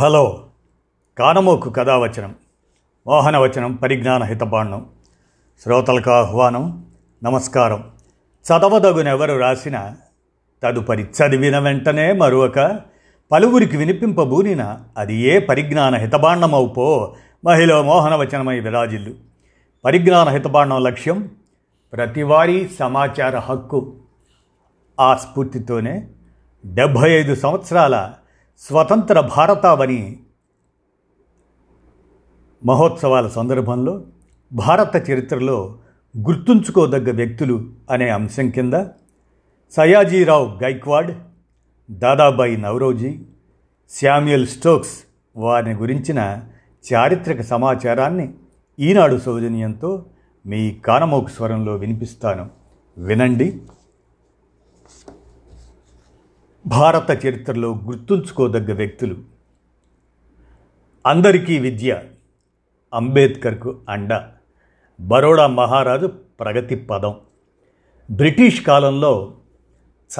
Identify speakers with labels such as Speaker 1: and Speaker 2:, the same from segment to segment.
Speaker 1: Hello కానమోకు కథావచనం మోహనవచనం పరిజ్ఞాన హితబాండం శ్రోతలకు ఆహ్వానం నమస్కారం. చదవదగునెవరు రాసిన తదుపరి చదివిన వెంటనే మరొక పలువురికి వినిపింపబూనిన అది ఏ పరిజ్ఞాన హితబాండమవుపో మహిళ మోహనవచనమై విరాజిల్లు. పరిజ్ఞాన హితబాండం లక్ష్యం ప్రతివారీ సమాచార హక్కు. ఆ స్ఫూర్తితోనే డెబ్భై ఐదు సంవత్సరాల స్వతంత్ర భారతావని మహోత్సవాల సందర్భంలో భారత చరిత్రలో గుర్తుంచుకోదగ్గ వ్యక్తులు అనే అంశం కింద సయాజీరావు గైక్వాడ్ దాదాబాయి నవరోజీ శామ్యుయల్ స్టోక్స్ వారిని గురించిన చారిత్రక సమాచారాన్ని ఈనాడు సౌజన్యంతో మీ కానమోకు స్వరంలో వినిపిస్తాను. వినండి. భారత చరిత్రలో గుర్తుంచుకోదగ్గ వ్యక్తులు. అందరికీ విద్య అంబేద్కర్కు అండ. బరోడా మహారాజు ప్రగతి పదం. బ్రిటిష్ కాలంలో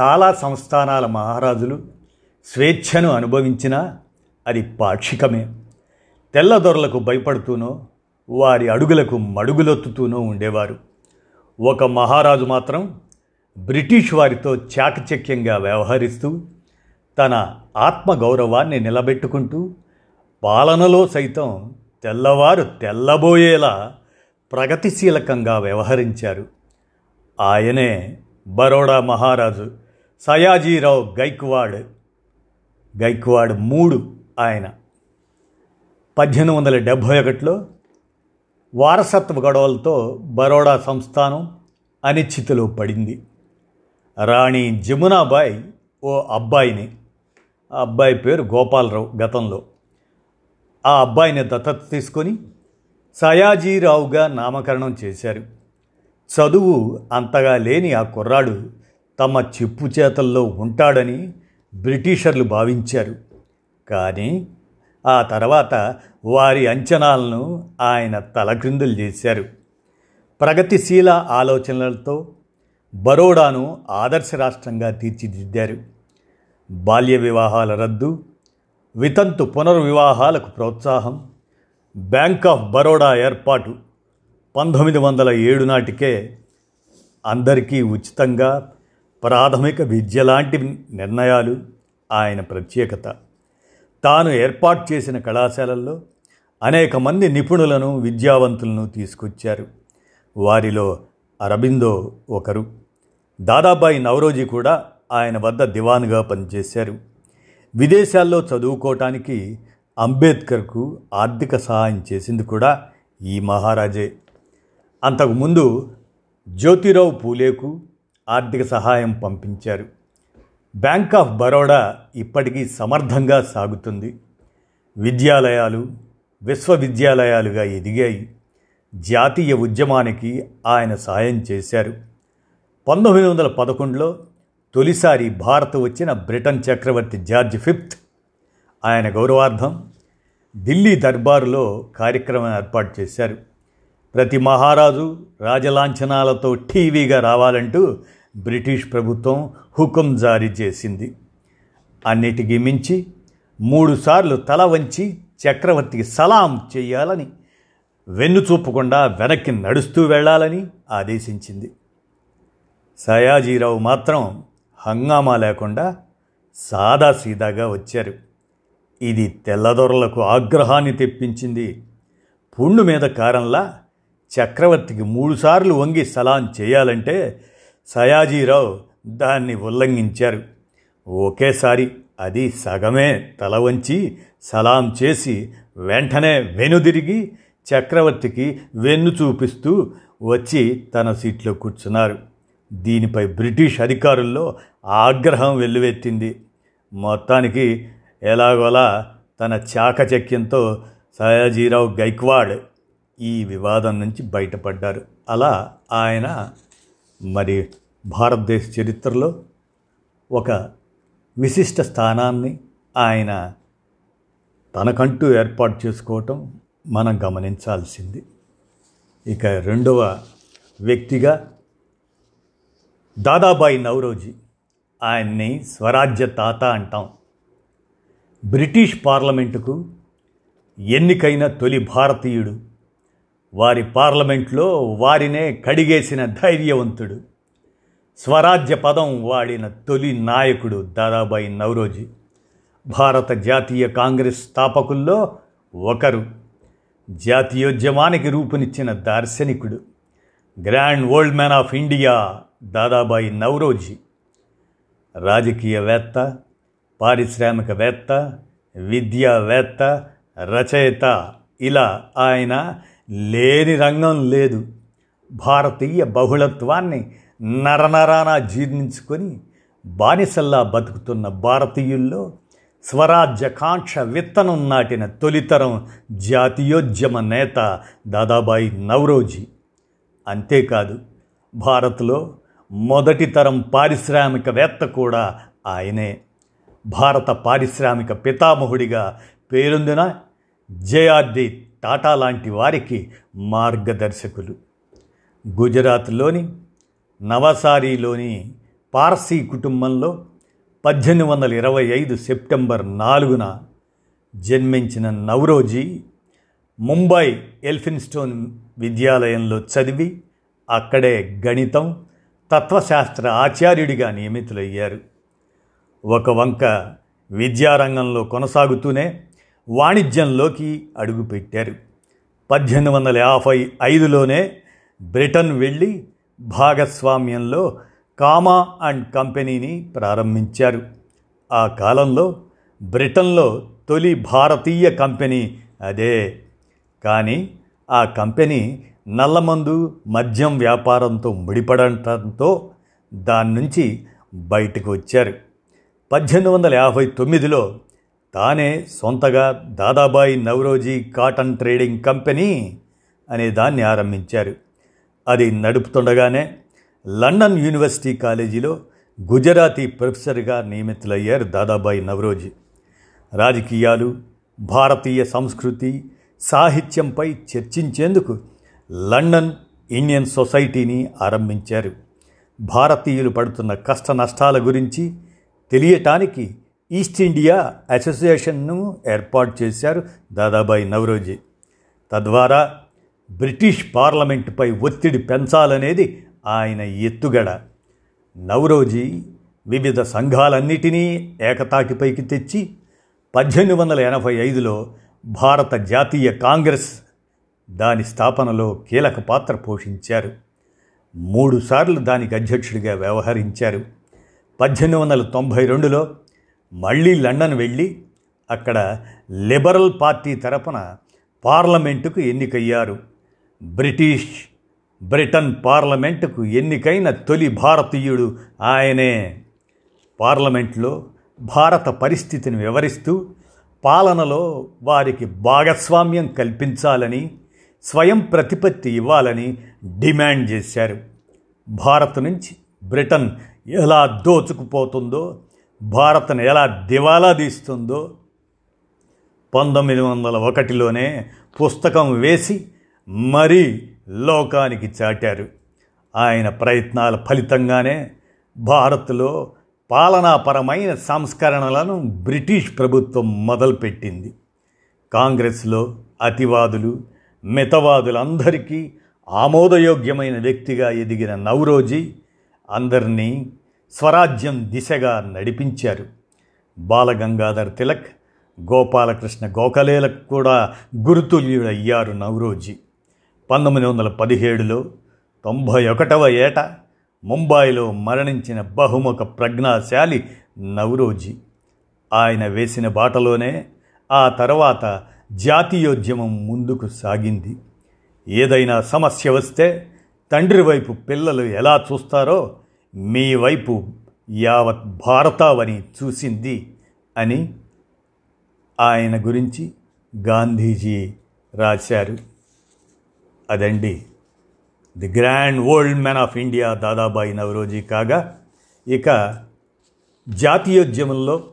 Speaker 1: చాలా సంస్థానాల మహారాజులు స్వేచ్ఛను అనుభవించినా అది పాక్షికమే. తెల్లదొరలకు భయపడుతూనో వారి అడుగులకు మడుగులొత్తుతూనో ఉండేవారు. ఒక మహారాజు మాత్రం బ్రిటిష్ వారితో చాకచక్యంగా వ్యవహరిస్తూ తన ఆత్మగౌరవాన్ని నిలబెట్టుకుంటూ పాలనలో సైతం తెల్లవారు తెల్లబోయేలా ప్రగతిశీలకంగా వ్యవహరించారు. ఆయనే బరోడా మహారాజు సయాజీరావు గైక్వాడ్ గైక్వాడ్ మూడు ఆయన. పద్దెనిమిది వందల డెబ్భై ఒకటిలో వారసత్వ గొడవలతో బరోడా సంస్థానం అనిశ్చితిలో పడింది. రాణి జమునాబాయ్ ఓ అబ్బాయిని. ఆ అబ్బాయి పేరు గోపాలరావు గతంలో. ఆ అబ్బాయిని దత్తత తీసుకొని సయాజీరావుగా నామకరణం చేశారు. చదువు అంతగా లేని ఆ కుర్రాడు తమ చెప్పు చేతల్లో ఉంటాడని బ్రిటిషర్లు భావించారు. కానీ ఆ తర్వాత వారి అంచనాలను ఆయన తలక్రిందులు చేశారు. ప్రగతిశీల ఆలోచనలతో బరోడాను ఆదర్శ రాష్ట్రంగా తీర్చిదిద్దారు. బాల్య వివాహాల రద్దు వితంతు పునర్వివాహాలకు ప్రోత్సాహం బ్యాంక్ ఆఫ్ బరోడా ఏర్పాటు పంతొమ్మిది వందల ఏడు నాటికే అందరికీ ఉచితంగా ప్రాథమిక విద్య లాంటి నిర్ణయాలు ఆయన ప్రత్యేకత. తాను ఏర్పాటు చేసిన కళాశాలల్లో అనేక మంది నిపుణులను విద్యావంతులను తీసుకొచ్చారు. వారిలో అరబిందో ఒకరు. దాదాబాయి నవరోజీ కూడా ఆయన వద్ద దివాన్గా పనిచేశారు. విదేశాల్లో చదువుకోవటానికి అంబేద్కర్కు ఆర్థిక సహాయం చేసింది కూడా ఈ మహారాజే. అంతకుముందు జ్యోతిరావు పూలేకు ఆర్థిక సహాయం పంపించారు. బ్యాంక్ ఆఫ్ బరోడా ఇప్పటికీ సమర్థంగా సాగుతుంది. విద్యాలయాలు విశ్వవిద్యాలయాలుగా ఎదిగాయి. జాతీయ ఉద్యమానికి ఆయన సాయం చేశారు. పంతొమ్మిది వందల పదకొండులో తొలిసారి భారత్ వచ్చిన బ్రిటన్ చక్రవర్తి జార్జ్ ఫిఫ్త్ ఆయన గౌరవార్థం ఢిల్లీ దర్బారులో కార్యక్రమం ఏర్పాటు చేశారు. ప్రతి మహారాజు రాజలాంఛనాలతో టీవీగా రావాలంటూ బ్రిటిష్ ప్రభుత్వం హుకుం జారీ చేసింది. అన్నిటికీ మించి మూడుసార్లు తల వంచి చక్రవర్తికి సలాం చేయాలని వెన్ను చూపకుండా వెనక్కి నడుస్తూ వెళ్ళాలని ఆదేశించింది. సయాజీరావు మాత్రం హంగామా లేకుండా సాదాసీదాగా వచ్చారు. ఇది తెల్లదొరలకు ఆగ్రహాన్ని తెప్పించింది. పుండు మీద కారంలా చక్రవర్తికి మూడుసార్లు వంగి సలాం చేయాలంటే సయాజీరావు దాన్ని ఉల్లంఘించారు. ఒకేసారి అది సగమే తల వంచి సలాం చేసి వెంటనే వెనుదిరిగి చక్రవర్తికి వెన్ను చూపిస్తూ వచ్చి తన సీట్లో కూర్చున్నారు. దీనిపై బ్రిటిష్ అధికారుల్లో ఆగ్రహం వెల్లువెత్తింది. మొత్తానికి ఎలాగోలా తన చాకచక్యంతో సయాజీరావు గైక్వాడ్ ఈ వివాదం నుంచి బయటపడ్డారు. అలా ఆయన మరి భారతదేశ చరిత్రలో ఒక విశిష్ట స్థానాన్ని ఆయన తనకంటూ ఏర్పాటు చేసుకోవటం మనం గమనించాల్సింది. ఇక రెండవ వ్యక్తిగా దాదాబాయి నవరోజీ ఆయన్ని స్వరాజ్య తాత అంటాం. బ్రిటిష్ పార్లమెంటుకు ఎన్నికైన తొలి భారతీయుడు వారి పార్లమెంట్లో వారినే కడిగేసిన ధైర్యవంతుడు స్వరాజ్య పదం వాడిన తొలి నాయకుడు దాదాబాయి నవరోజీ. భారత జాతీయ కాంగ్రెస్ స్థాపకుల్లో ఒకరు జాతీయోద్యమానికి రూపునిచ్చిన దార్శనికుడు grand old man of India Dadabhai Naoroji. రాజకీయవేత్త పారిశ్రామికవేత్త విద్యావేత్త రచయిత. ఇలా ఆయన లేని రంగం లేదు. భారతీయ బహుళత్వాన్ని నరనరాన జీర్ణించుకొని బానిసల్లా బతుకుతున్న భారతీయుల్లో స్వరాజ్యకాంక్ష విత్తనం నాటిన తొలితరం జాతీయోద్యమ నేత దాదాబాయి నవరోజీ. అంతేకాదు భారత్లో మొదటి తరం పారిశ్రామికవేత్త కూడా ఆయనే. భారత పారిశ్రామిక పితామహుడిగా పేరొందిన జేఆర్డి టాటా లాంటి వారికి మార్గదర్శకులు. గుజరాత్లోని నవసారిలోని పార్సీ కుటుంబంలో పద్దెనిమిది వందల ఇరవై ఐదు సెప్టెంబర్ నాలుగున జన్మించిన నవరోజీ ముంబై ఎల్ఫిన్స్టోన్ విద్యాలయంలో చదివి అక్కడే గణితం తత్వశాస్త్ర ఆచార్యుడిగా నియమితులయ్యారు. ఒక వంక విద్యారంగంలో కొనసాగుతూనే వాణిజ్యంలోకి అడుగుపెట్టారు. పద్దెనిమిది వందల యాభై ఐదులోనే బ్రిటన్ వెళ్ళి భాగస్వామ్యంలో కామా అండ్ కంపెనీని ప్రారంభించారు. ఆ కాలంలో బ్రిటన్లో తొలి భారతీయ కంపెనీ అదే. కానీ ఆ కంపెనీ నల్లమందు మద్యం వ్యాపారంతో ముడిపడటంతో దాని నుంచి బయటకు వచ్చారు. పద్దెనిమిది వందల యాభై తొమ్మిదిలో తానే సొంతగా Dadabhai Naoroji cotton trading company అనే దాన్ని ఆరంభించారు. అది నడుపుతుండగానే లండన్ యూనివర్సిటీ కాలేజీలో గుజరాతీ ప్రొఫెసర్గా నియమితులయ్యారు దాదాబాయి నవరోజీ. రాజకీయాలు భారతీయ సంస్కృతి సాహిత్యంపై చర్చించేందుకు లండన్ ఇండియన్ సొసైటీని ఆరంభించారు. భారతీయులు పడుతున్న కష్ట నష్టాల గురించి తెలియటానికి ఈస్ట్ ఇండియా అసోసియేషన్ను ఏర్పాటు చేశారు దాదాబాయి నవరోజీ. తద్వారా బ్రిటిష్ పార్లమెంటుపై ఒత్తిడి పెంచాలనేది ఆయన ఎత్తుగడ. నవరోజీ వివిధ సంఘాలన్నిటినీ ఏకతాటిపైకి తెచ్చి పద్దెనిమిది వందల ఎనభై ఐదులో భారత జాతీయ కాంగ్రెస్ దాని స్థాపనలో కీలక పాత్ర పోషించారు. మూడుసార్లు దానికి అధ్యక్షుడిగా వ్యవహరించారు. పద్దెనిమిది వందల తొంభై రెండులో మళ్ళీ లండన్ వెళ్ళి అక్కడ లిబరల్ పార్టీ తరపున పార్లమెంటుకు ఎన్నికయ్యారు. బ్రిటిష్ బ్రిటన్ పార్లమెంటుకు ఎన్నికైన తొలి భారతీయుడు ఆయనే. పార్లమెంట్లో భారత పరిస్థితిని వివరిస్తూ పాలనలో వారికి భాగస్వామ్యం కల్పించాలని స్వయం ప్రతిపత్తి ఇవ్వాలని డిమాండ్ చేశారు. భారత్ నుంచి బ్రిటన్ ఎలా దోచుకుపోతుందో భారత్ను ఎలా దివాలా తీస్తుందో పంతొమ్మిది వందల ఒకటిలోనే పుస్తకం వేసి మరీ లోకానికి చాటారు. ఆయన ప్రయత్నాల ఫలితంగానే భారత్లో పాలనాపరమైన సంస్కరణలను బ్రిటిష్ ప్రభుత్వం మొదలుపెట్టింది. కాంగ్రెస్లో అతివాదులు మితవాదులందరికీ ఆమోదయోగ్యమైన వ్యక్తిగా ఎదిగిన నవరోజీ అందరినీ స్వరాజ్యం దిశగా నడిపించారు. బాలగంగాధర్ తిలక్ గోపాలకృష్ణ గోఖలేలకు కూడా గురుతుల్యుడయ్యారు నవరోజీ పంతొమ్మిది వందల పదిహేడులో తొంభై ఒకటవ ఏట ముంబాయిలో మరణించిన బహుముఖ ప్రజ్ఞాశాలి నవరోజీ ఆయన వేసిన బాటలోనే ఆ తర్వాత జాతీయోద్యమం ముందుకు సాగింది. ఏదైనా సమస్య వస్తే తండ్రి వైపు పిల్లలు ఎలా చూస్తారో మీ వైపు యావత్ భారతావని చూసింది అని ఆయన గురించి గాంధీజీ రాశారు. అదండి. The grand old man of India Dadabhai Naoroji కాగా ఇక జాతీయోద్యమంలో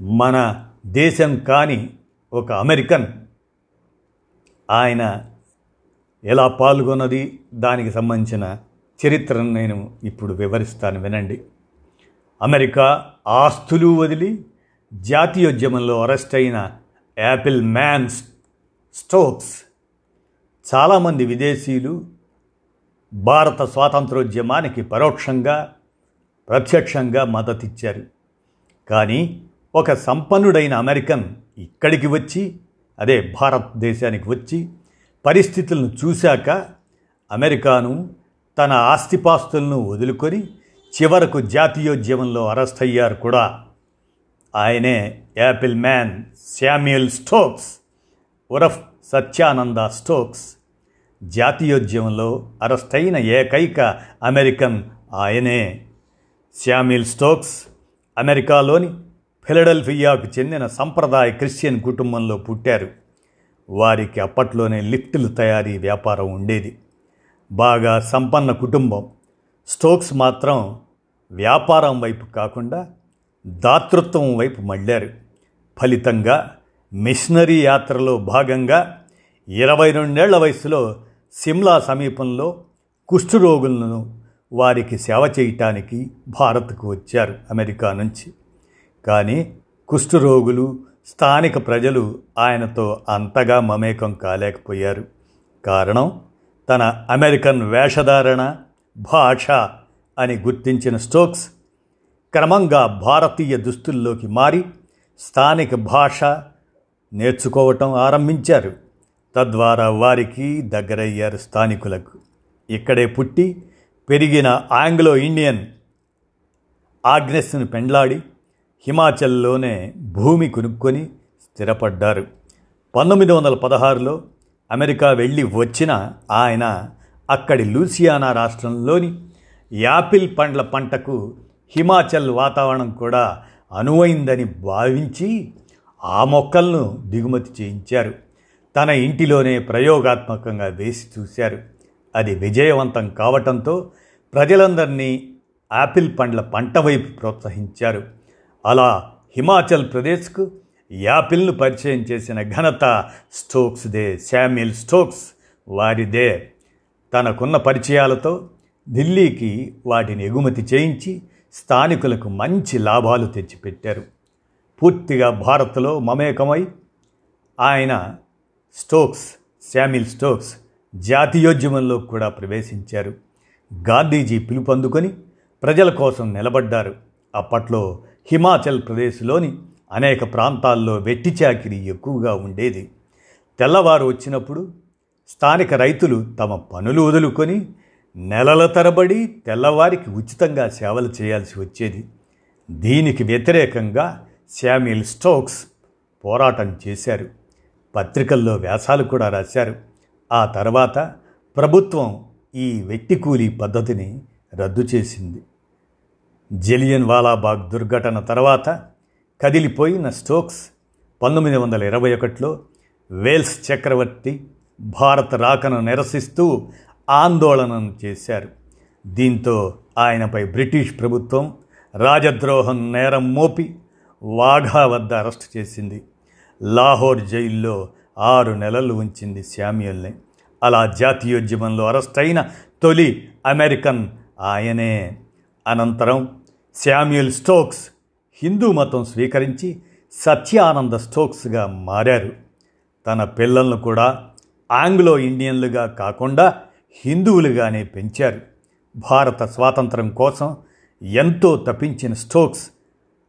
Speaker 1: మన దేశం కాని ఒక అమెరికన్. ఆయన ఎలా పాల్గొన్నది దానికి సంబంధించిన చరిత్రను నేను ఇప్పుడు వివరిస్తాను వినండి. అమెరికా ఆస్తులు వదిలి జాతీయోద్యమంలో అరెస్ట్ అయిన యాపిల్ మ్యాన్ స్టోక్స్ చాలామంది విదేశీయులు భారత స్వాతంత్రోద్యమానికి పరోక్షంగా ప్రత్యక్షంగా మద్దతిచ్చారు. కానీ ఒక సంపన్నుడైన అమెరికన్ ఇక్కడికి వచ్చి అదే భారతదేశానికి వచ్చి పరిస్థితులను చూశాక అమెరికాను తన ఆస్తిపాస్తులను వదులుకొని చివరకు జాతీయోద్యమంలో అరెస్ట్ అయ్యారు కూడా. ఆయనే యాపిల్ మ్యాన్ శామ్యుయల్ స్టోక్స్ ఉరఫ్ సత్యానంద స్టోక్స్. జాతీయోద్యమంలో అరెస్ట్ అయిన ఏకైక అమెరికన్ ఆయనే. శామ్యుల్ స్టోక్స్ అమెరికాలోని ఫిలడెల్ఫియాకు చెందిన సంప్రదాయ క్రిస్టియన్ కుటుంబంలో పుట్టారు. వారికి అప్పట్లోనే లిఫ్టులు తయారీ వ్యాపారం ఉండేది. బాగా సంపన్న కుటుంబం. స్టోక్స్ మాత్రం వ్యాపారం వైపు కాకుండా దాతృత్వం వైపు మళ్ళారు. ఫలితంగా మిషనరీ యాత్రలో భాగంగా ఇరవై రెండేళ్ళ వయసులో సిమ్లా సమీపంలో కుష్ఠురోగులను వారికి సేవ చేయటానికి భారత్కు వచ్చారు అమెరికా నుంచి. కానీ కుష్ఠరోగులు స్థానిక ప్రజలు ఆయనతో అంతగా మమేకం కాలేకపోయారు. కారణం తన అమెరికన్ వేషధారణ భాష అని గుర్తించిన స్టోక్స్ క్రమంగా భారతీయ దుస్తుల్లోకి మారి స్థానిక భాష నేర్చుకోవటం ఆరంభించారు. తద్వారా వారికి దగ్గరయ్యారు స్థానికులకు. ఇక్కడే పుట్టి పెరిగిన ఆంగ్లో ఇండియన్ ఆగ్నెస్ను పెండ్లాడి హిమాచల్లోనే భూమి కొనుక్కొని స్థిరపడ్డారు. పంతొమ్మిది వందల పదహారులో అమెరికా వెళ్ళి వచ్చిన ఆయన అక్కడి లూసియానా రాష్ట్రంలోని యాపిల్ పండ్ల పంటకు హిమాచల్ వాతావరణం కూడా అనువైందని భావించి ఆ మొక్కలను దిగుమతి చేయించారు. తన ఇంటిలోనే ప్రయోగాత్మకంగా వేసి చూశారు. అది విజయవంతం కావటంతో ప్రజలందరినీ యాపిల్ పండ్ల పంట వైపు ప్రోత్సహించారు. అలా హిమాచల్ ప్రదేశ్కు యాపిల్ను పరిచయం చేసిన ఘనత స్టోక్స్దే శామ్యుల్ స్టోక్స్ వారిదే. తనకున్న పరిచయాలతో ఢిల్లీకి వాటిని ఎగుమతి చేయించి స్థానికులకు మంచి లాభాలు తెచ్చిపెట్టారు. పూర్తిగా భారత్లో మమేకమై ఆయన స్టోక్స్ శామ్యుల్ స్టోక్స్ జాతీయోద్యమంలో కూడా ప్రవేశించారు. గాంధీజీ పిలుపందుకొని ప్రజల కోసం నిలబడ్డారు. అప్పట్లో హిమాచల్ ప్రదేశ్లోని అనేక ప్రాంతాల్లో వెట్టి చాకిరి ఎక్కువగా ఉండేది. తెల్లవారు వచ్చినప్పుడు స్థానిక రైతులు తమ పనులు వదులుకొని నెలల తరబడి తెల్లవారికి ఉచితంగా సేవలు చేయాల్సి వచ్చేది. దీనికి వ్యతిరేకంగా శామ్యుల్ స్టోక్స్ పోరాటం చేశారు. పత్రికల్లో వ్యాసాలు కూడా రాశారు. ఆ తర్వాత ప్రభుత్వం ఈ వెట్టి కూలీ పద్ధతిని రద్దు చేసింది. జలియన్ వాలాబాగ్ దుర్ఘటన తర్వాత కదిలిపోయిన స్టోక్స్ పంతొమ్మిది వందల ఇరవై ఒకటిలో వేల్స్ చక్రవర్తి భారత రాకను నిరసిస్తూ ఆందోళన చేశారు. దీంతో ఆయనపై బ్రిటిష్ ప్రభుత్వం రాజద్రోహం నేరం మోపి వాఘా వద్ద అరెస్ట్ చేసింది. లాహోర్ జైల్లో ఆరు నెలలు ఉంచింది శామ్యుల్ని. అలా జాతీయోద్యమంలో అరెస్ట్ అయిన తొలి అమెరికన్ ఆయనే. అనంతరం శామ్యుల్ స్టోక్స్ హిందూ మతం స్వీకరించి సత్యానంద స్టోక్స్గా మారారు. తన పిల్లలను కూడా ఆంగ్లో ఇండియన్లుగా కాకుండా హిందువులుగానే పెంచారు. భారత స్వాతంత్రం కోసం ఎంతో తప్పించిన స్టోక్స్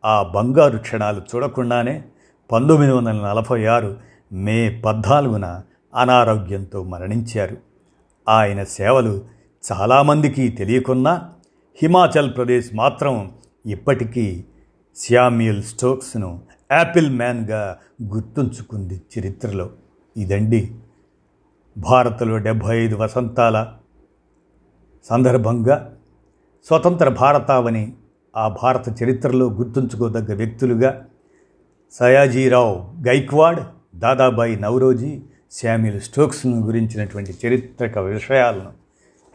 Speaker 1: ఆ బంగారు క్షణాలు చూడకుండానే పంతొమ్మిది వందల నలభై ఆరు మే పద్నాలుగున అనారోగ్యంతో మరణించారు. ఆయన సేవలు చాలామందికి తెలియకున్నా హిమాచల్ ప్రదేశ్ మాత్రం ఇప్పటికీ శామ్యుల్ స్టోక్స్ను యాపిల్ మ్యాన్గా గుర్తుంచుకుంది చరిత్రలో. ఇదండి భారత్లో డెబ్భై ఐదు వసంతాల సందర్భంగా స్వతంత్ర భారతావని ఆ భారత చరిత్రలో గుర్తుంచుకోదగ్గ వ్యక్తులుగా సయాజీరావు గైక్వాడ్ దాదాబాయి నవరోజీ శామ్యుల్ స్టోక్స్ను గురించినటువంటి చరిత్రక విషయాలను